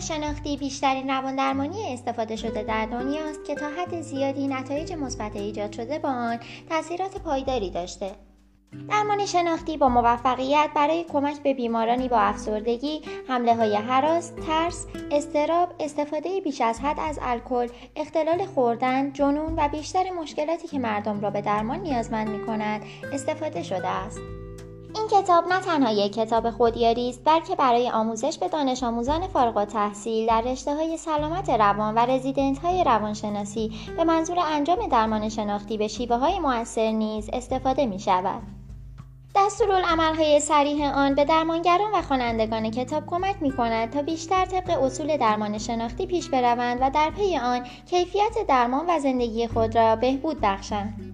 شناختی بیشترین روان درمانی استفاده شده در دنیاست که تا حد زیادی نتایج مثبت ایجاد شده با آن تاثیرات پایداری داشته درمان شناختی با موفقیت برای کمک به بیمارانی با افسردگی، حمله های حراس، ترس، استراب، استفاده بیش از حد از الکل، اختلال خوردن، جنون و بیشتر مشکلاتی که مردم را به درمان نیازمند می کند استفاده شده است. این کتاب نه تنها یک کتاب خودیاری است بلکه برای آموزش به دانش آموزان فارغ التحصیل در رشته های سلامت روان و رزیدنت های روانشناسی به منظور انجام درمان شناختی به شیوه های مؤثر نیز استفاده می شود. های سریح آن به درمانگران و خوانندگان کتاب کمک می کند تا بیشتر طبق اصول درمان شناختی پیش بروند و در پی آن کیفیت درمان و زندگی خود را بهبود بخشند.